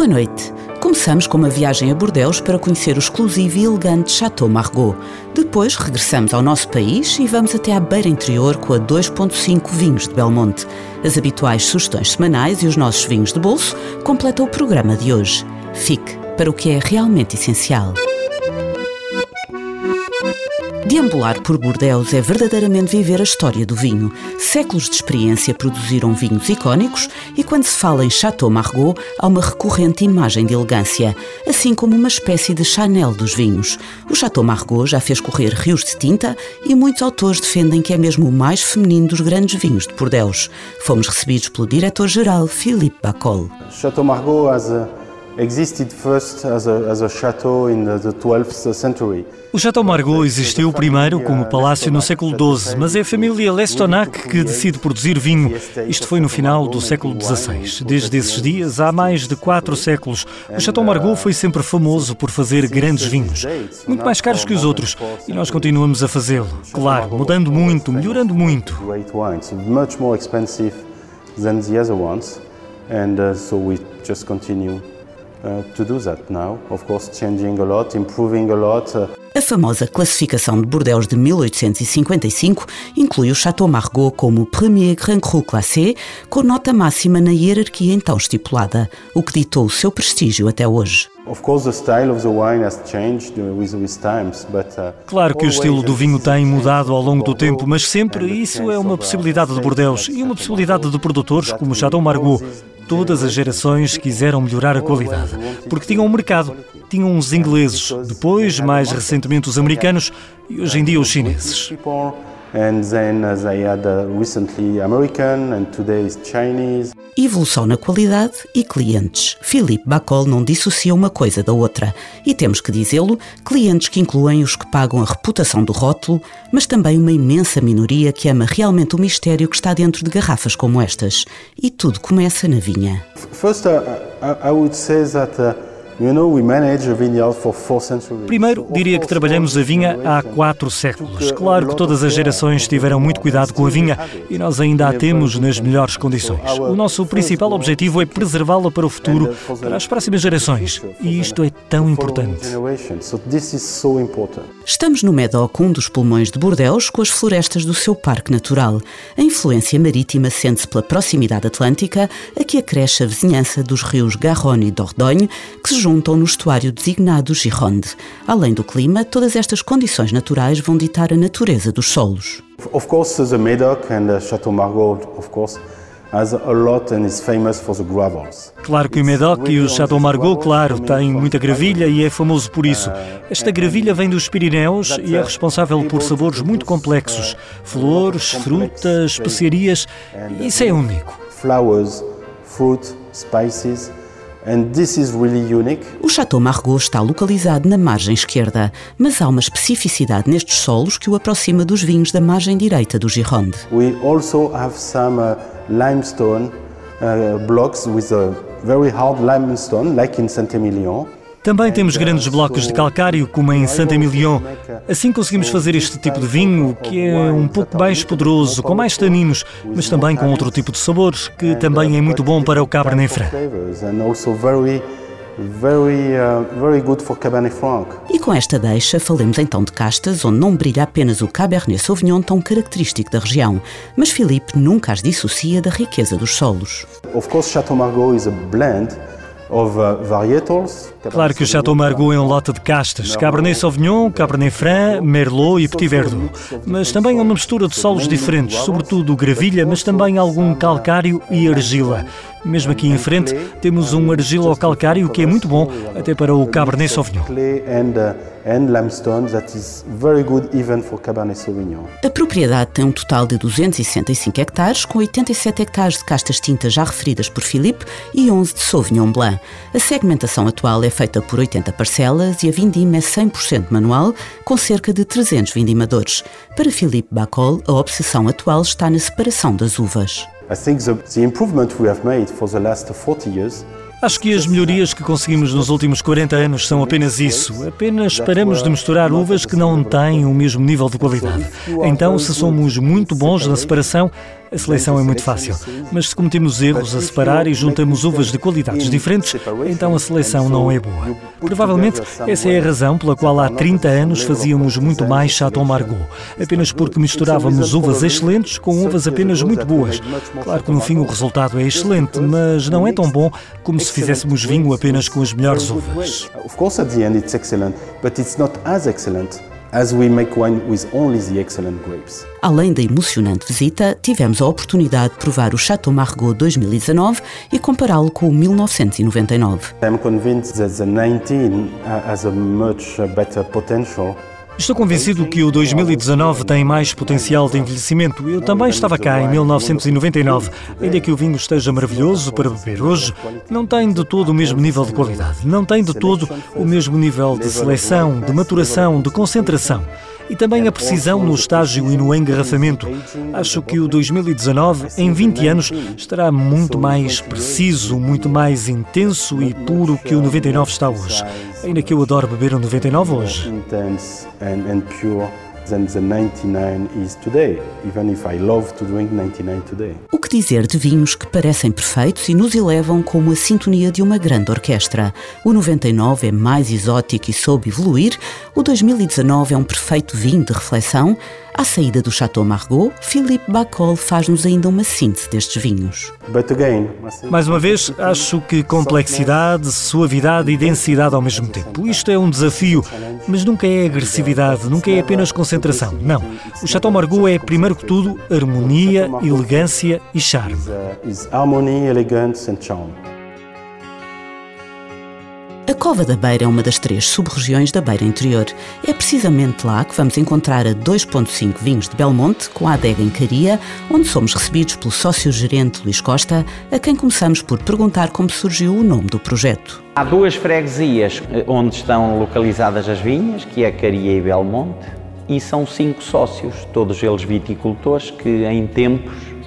Boa noite. Começamos com uma viagem a Bordeaux para conhecer o exclusivo e elegante Chateau Margaux. Depois regressamos ao nosso país e vamos até à beira interior com a 2.5 Vinhos de Belmonte. As habituais sugestões semanais e os nossos vinhos de bolso completam o programa de hoje. Fique para o que é realmente essencial. Deambular por Bordeaux é verdadeiramente viver a história do vinho. Séculos de experiência produziram vinhos icónicos e quando se fala em Chateau Margaux há uma recorrente imagem de elegância, assim como uma espécie de Chanel dos vinhos. O Chateau Margaux já fez correr rios de tinta e muitos autores defendem que é mesmo o mais feminino dos grandes vinhos de Bordeaux. Fomos recebidos pelo diretor-geral Philippe Bacol. Chateau Margaux has a existed first as a, as a chateau in the 12th century. O Chateau Margaux existiu primeiro como palácio no século XII, mas é a família Lestonac que decide produzir vinho. Isto foi no final do século XVI. Desde esses dias, há mais de quatro séculos, o Chateau Margaux foi sempre famoso por fazer grandes vinhos, muito mais caros que os outros, e nós continuamos a fazê-lo. Claro, mudando muito, melhorando muito. Much more expensive than the other ones, and uh, so we just continue Uh, to do that now. Of course, changing a lot, improving a lot. Uh, a famosa classificação de Bordeaux de 1855 inclui o Chateau Margaux como Premier Grand Cru Classé, com nota máxima na hierarquia então estipulada, o que ditou o seu prestígio até hoje. Uh, claro que o estilo do vinho tem mudado ao longo do tempo, mas sempre isso é uma possibilidade de Bordeaux e uma possibilidade de produtores como o Chateau Margaux todas as gerações quiseram melhorar a qualidade, porque tinham um mercado. Tinham os ingleses, depois, mais recentemente, os americanos e hoje em dia os chineses. And then as I had uh, recently American and today is Chinese. Evolução na qualidade e clientes. Philippe Bacol não dissocia uma coisa da outra. E temos que dizê-lo, clientes que incluem os que pagam a reputação do rótulo, mas também uma imensa minoria que ama realmente o mistério que está dentro de garrafas como estas. E tudo começa na vinha. First, uh, I would say that uh, Primeiro, diria que trabalhamos a vinha há quatro séculos. Claro que todas as gerações tiveram muito cuidado com a vinha e nós ainda a temos nas melhores condições. O nosso principal objetivo é preservá-la para o futuro, para as próximas gerações. E isto é tão importante. Estamos no Médoc, um dos pulmões de Bordeaux, com as florestas do seu parque natural. A influência marítima sente-se pela proximidade atlântica, a que acresce a vizinhança dos rios Garonne e Dordogne, que se juntam no estuário designado Gironde. Além do clima, todas estas condições naturais vão ditar a natureza dos solos. Of course, the Médoc and the Chateau Margaux, of course, Claro que o Médoc e o Chateau Margaux, claro, têm muita gravilha e é famoso por isso. Esta gravilha vem dos Pirineus e é responsável por sabores muito complexos: flores, frutas, especiarias. Isso é único. Flowers, fruit, spices. O Chateau Margaux está localizado na margem esquerda, mas há uma especificidade nestes solos que o aproxima dos vinhos da margem direita do Gironde. We also have some uh, limestone uh, blocks with a very hard limestone like in Saint-Emilion. Também temos grandes blocos de calcário, como em Saint-Emilion. Assim conseguimos fazer este tipo de vinho, que é um pouco mais poderoso, com mais taninos, mas também com outro tipo de sabores, que também é muito bom para o Cabernet Franc. Very, uh, very good for Cabernet Franc. E com esta deixa, falemos então de castas, onde não brilha apenas o Cabernet Sauvignon tão característico da região, mas Filipe nunca as dissocia da riqueza dos solos. Of course, Chateau Margaux is a blend Claro que o Chateau Margaux é um lote de castas, Cabernet Sauvignon, Cabernet Franc, Merlot e Petit Verdot. Mas também é uma mistura de solos diferentes, sobretudo gravilha, mas também algum calcário e argila. Mesmo aqui em frente temos um argilo-calcário que é muito bom até para o Cabernet Sauvignon. A propriedade tem um total de 265 hectares, com 87 hectares de castas tintas já referidas por Filipe e 11 de Sauvignon Blanc. A segmentação atual é feita por 80 parcelas e a vindima é 100% manual, com cerca de 300 vindimadores. Para Filipe Bacol, a obsessão atual está na separação das uvas. I think the, the improvement we have made for the last 40 years Acho que as melhorias que conseguimos nos últimos 40 anos são apenas isso. Apenas paramos de misturar uvas que não têm o mesmo nível de qualidade. Então, se somos muito bons na separação, a seleção é muito fácil, mas se cometemos erros a separar e juntamos uvas de qualidades diferentes, então a seleção não é boa. Provavelmente essa é a razão pela qual há 30 anos fazíamos muito mais Chateau Margaux, apenas porque misturávamos uvas excelentes com uvas apenas muito boas. Claro que no fim o resultado é excelente, mas não é tão bom como se fizéssemos vinho apenas com as melhores uvas. Of course at the end it's excellent, but it's not as excellent as we make wine with only the excellent grapes. Além da emocionante visita, tivemos a oportunidade de provar o Chateau Margaux 2019 e compará-lo com o 1999. I'm convinced that the 19 has a much better potential Estou convencido que o 2019 tem mais potencial de envelhecimento. Eu também estava cá em 1999. Ainda que o vinho esteja maravilhoso para beber hoje, não tem de todo o mesmo nível de qualidade. Não tem de todo o mesmo nível de seleção, de maturação, de concentração e também a precisão no estágio e no engarrafamento. Acho que o 2019, em 20 anos, estará muito mais preciso, muito mais intenso e puro que o 99 está hoje. Ainda que eu adoro beber um 99 hoje than the 99 is today, even if I love to drink 99 today. O que dizer de vinhos que parecem perfeitos e nos elevam como a sintonia de uma grande orquestra? O 99 é mais exótico e soube evoluir, o 2019 é um perfeito vinho de reflexão, à saída do Chateau Margaux, Philippe Bacol faz-nos ainda uma síntese destes vinhos. Mais uma vez, acho que complexidade, suavidade e densidade ao mesmo tempo. Isto é um desafio, mas nunca é agressividade, nunca é apenas concentração. Não. O Chateau Margaux é, primeiro que tudo, harmonia, elegância e charme. A Cova da Beira é uma das três sub-regiões da Beira Interior. É precisamente lá que vamos encontrar a 2.5 vinhos de Belmonte, com a adega em Caria, onde somos recebidos pelo sócio-gerente Luís Costa, a quem começamos por perguntar como surgiu o nome do projeto. Há duas freguesias eh, onde estão localizadas as vinhas, que é Caria e Belmonte, e são cinco sócios, todos eles viticultores, que em tempos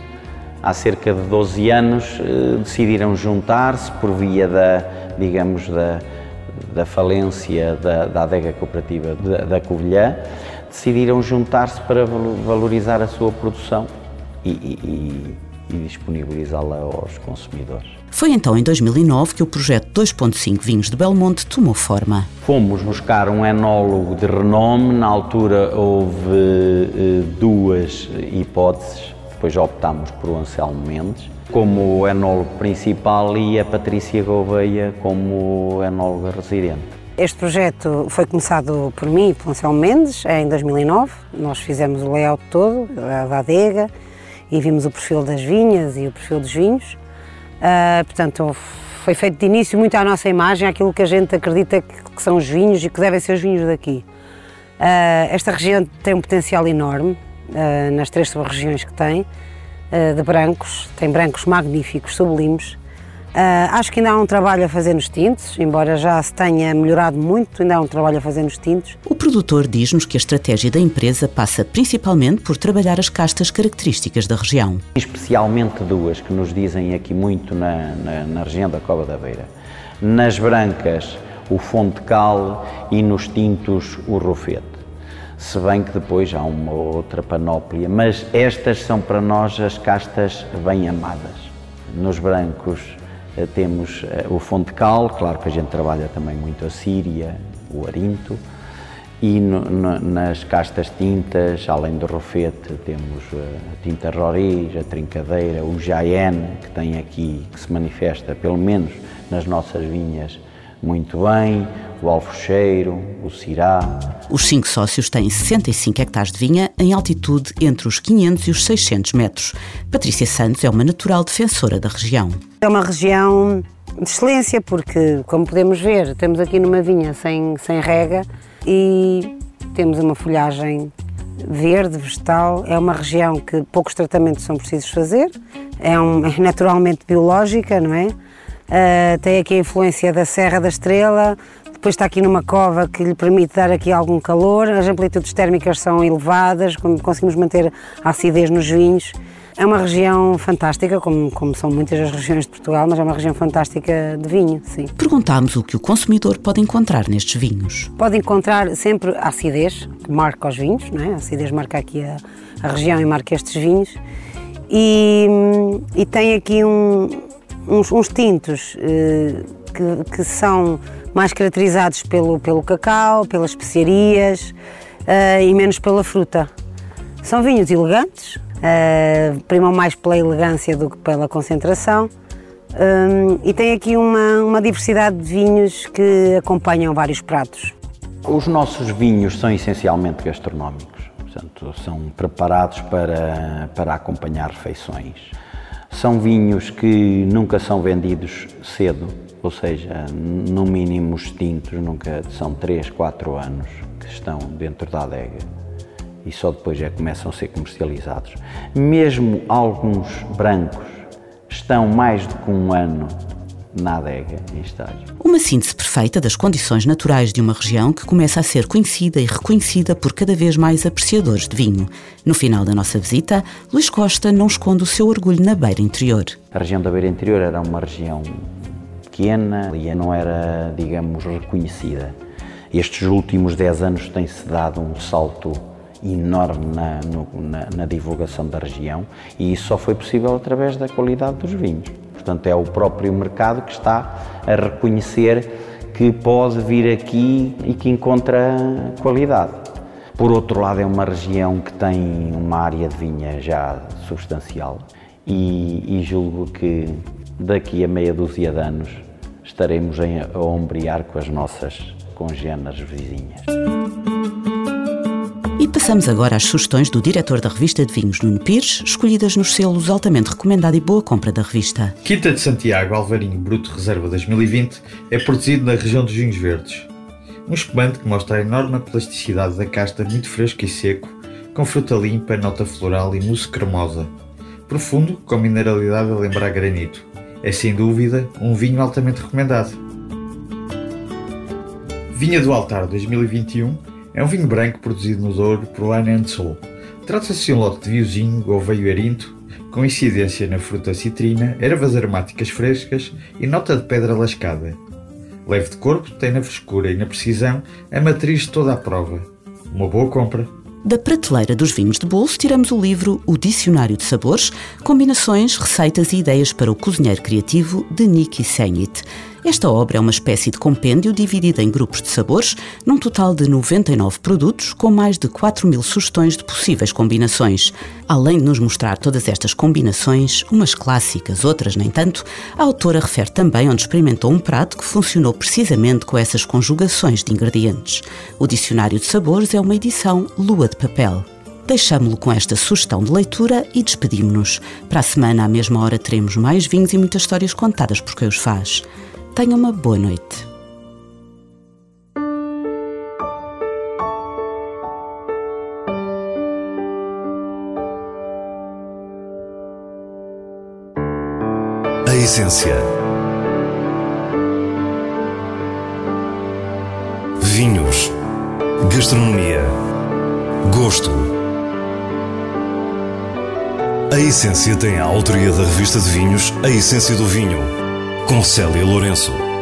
há cerca de 12 anos eh, decidiram juntar-se por via da, digamos, da, da falência da, da adega cooperativa da, da Covilhã, decidiram juntar-se para valorizar a sua produção e, e, e disponibilizá-la aos consumidores. Foi então em 2009 que o projeto 2.5 Vinhos de Belmonte tomou forma. Fomos buscar um enólogo de renome, na altura houve eh, duas hipóteses, depois optámos por o Anselmo Mendes, como enólogo principal e a Patrícia Gouveia como enóloga residente. Este projeto foi começado por mim e pelo Anselmo Mendes em 2009. Nós fizemos o layout todo da adega e vimos o perfil das vinhas e o perfil dos vinhos. Uh, portanto, foi feito de início muito à nossa imagem, aquilo que a gente acredita que, são os vinhos e que devem ser os vinhos daqui. Uh, esta região tem um potencial enorme nas três sub-regiões que tem. Eh, de brancos, tem brancos magníficos, sublimes. Uh, acho que ainda há um trabalho a fazer nos tintos, embora já se tenha melhorado muito, ainda há um trabalho a fazer nos tintos. O produtor diz-nos que a estratégia da empresa passa principalmente por trabalhar as castas características da região. Especialmente duas que nos dizem aqui muito na, na, na região da Cova da Beira. Nas brancas, o de cal e nos tintos, o rofete se bem que depois há uma outra panóplia, mas estas são para nós as castas bem amadas. Nos brancos eh, temos eh, o Fontecal, claro que a gente trabalha também muito a Síria, o Arinto, e no, no, nas castas tintas, além do rofete, temos eh, a tinta roriz, a trincadeira, o jaén, que tem aqui, que se manifesta, pelo menos nas nossas vinhas, muito bem, o alfocheiro, o cirá. Os cinco sócios têm 65 hectares de vinha em altitude entre os 500 e os 600 metros. Patrícia Santos é uma natural defensora da região. É uma região de excelência porque, como podemos ver, temos aqui numa vinha sem, sem rega e temos uma folhagem verde, vegetal. É uma região que poucos tratamentos são precisos fazer. É, um, é naturalmente biológica, não é? Uh, tem aqui a influência da Serra da Estrela, depois está aqui numa cova que lhe permite dar aqui algum calor, as amplitudes térmicas são elevadas, conseguimos manter a acidez nos vinhos. É uma região fantástica, como, como são muitas as regiões de Portugal, mas é uma região fantástica de vinho, sim. Perguntámos o que o consumidor pode encontrar nestes vinhos. Pode encontrar sempre a acidez, que marca os vinhos, não é? a acidez marca aqui a, a região e marca estes vinhos. E, e tem aqui um, uns, uns, tintos eh, que, que são mais caracterizados pelo, pelo cacau, pelas especiarias uh, e menos pela fruta. São vinhos elegantes, uh, primam mais pela elegância do que pela concentração. Um, e tem aqui uma, uma diversidade de vinhos que acompanham vários pratos. Os nossos vinhos são essencialmente gastronómicos, portanto, são preparados para, para acompanhar refeições. São vinhos que nunca são vendidos cedo, ou seja, no mínimo os tintos nunca são 3, 4 anos que estão dentro da adega e só depois é que começam a ser comercializados. Mesmo alguns brancos estão mais do que um ano na adega em estágio. Uma síntese perfeita das condições naturais de uma região que começa a ser conhecida e reconhecida por cada vez mais apreciadores de vinho. No final da nossa visita, Luís Costa não esconde o seu orgulho na Beira Interior. A região da Beira Interior era uma região pequena e não era, digamos, reconhecida. Estes últimos 10 anos tem-se dado um salto enorme na, no, na, na, divulgação da região e isso só foi possível através da qualidade dos vinhos. Portanto, é o próprio mercado que está a reconhecer que pode vir aqui e que encontra qualidade. Por outro lado, é uma região que tem uma área de vinha já substancial e, e julgo que daqui a meia dúzia de anos estaremos a ombrear com as nossas congêneres vizinhas. Passamos agora às sugestões do diretor da revista de vinhos, Nuno Pires, escolhidas nos selos altamente recomendado e boa compra da revista. Quinta de Santiago Alvarinho Bruto Reserva 2020 é produzido na região dos vinhos verdes. Um espumante que mostra a enorme plasticidade da casta muito fresco e seco, com fruta limpa, nota floral e mousse cremosa. Profundo, com mineralidade a lembrar granito é sem dúvida um vinho altamente recomendado. Vinha do Altar 2021 é um vinho branco produzido no Douro por Wine Soul. Trata-se de um lote de vinhozinho Gouveio Erinto, com incidência na fruta citrina, ervas aromáticas frescas e nota de pedra lascada. Leve de corpo, tem na frescura e na precisão a matriz de toda a prova. Uma boa compra. Da prateleira dos vinhos de bolso, tiramos o livro O Dicionário de Sabores, combinações, receitas e ideias para o cozinheiro criativo de Niki Senit. Esta obra é uma espécie de compêndio dividida em grupos de sabores, num total de 99 produtos, com mais de 4 mil sugestões de possíveis combinações. Além de nos mostrar todas estas combinações, umas clássicas, outras nem tanto, a autora refere também onde experimentou um prato que funcionou precisamente com essas conjugações de ingredientes. O Dicionário de Sabores é uma edição Lua de Papel. Deixamo-lo com esta sugestão de leitura e despedimos-nos. Para a semana, à mesma hora, teremos mais vinhos e muitas histórias contadas por quem os faz. Tenha uma boa noite. A essência. Vinhos. Gastronomia. Gosto. A Essência tem a autoria da revista de vinhos A Essência do Vinho com Célia Lourenço.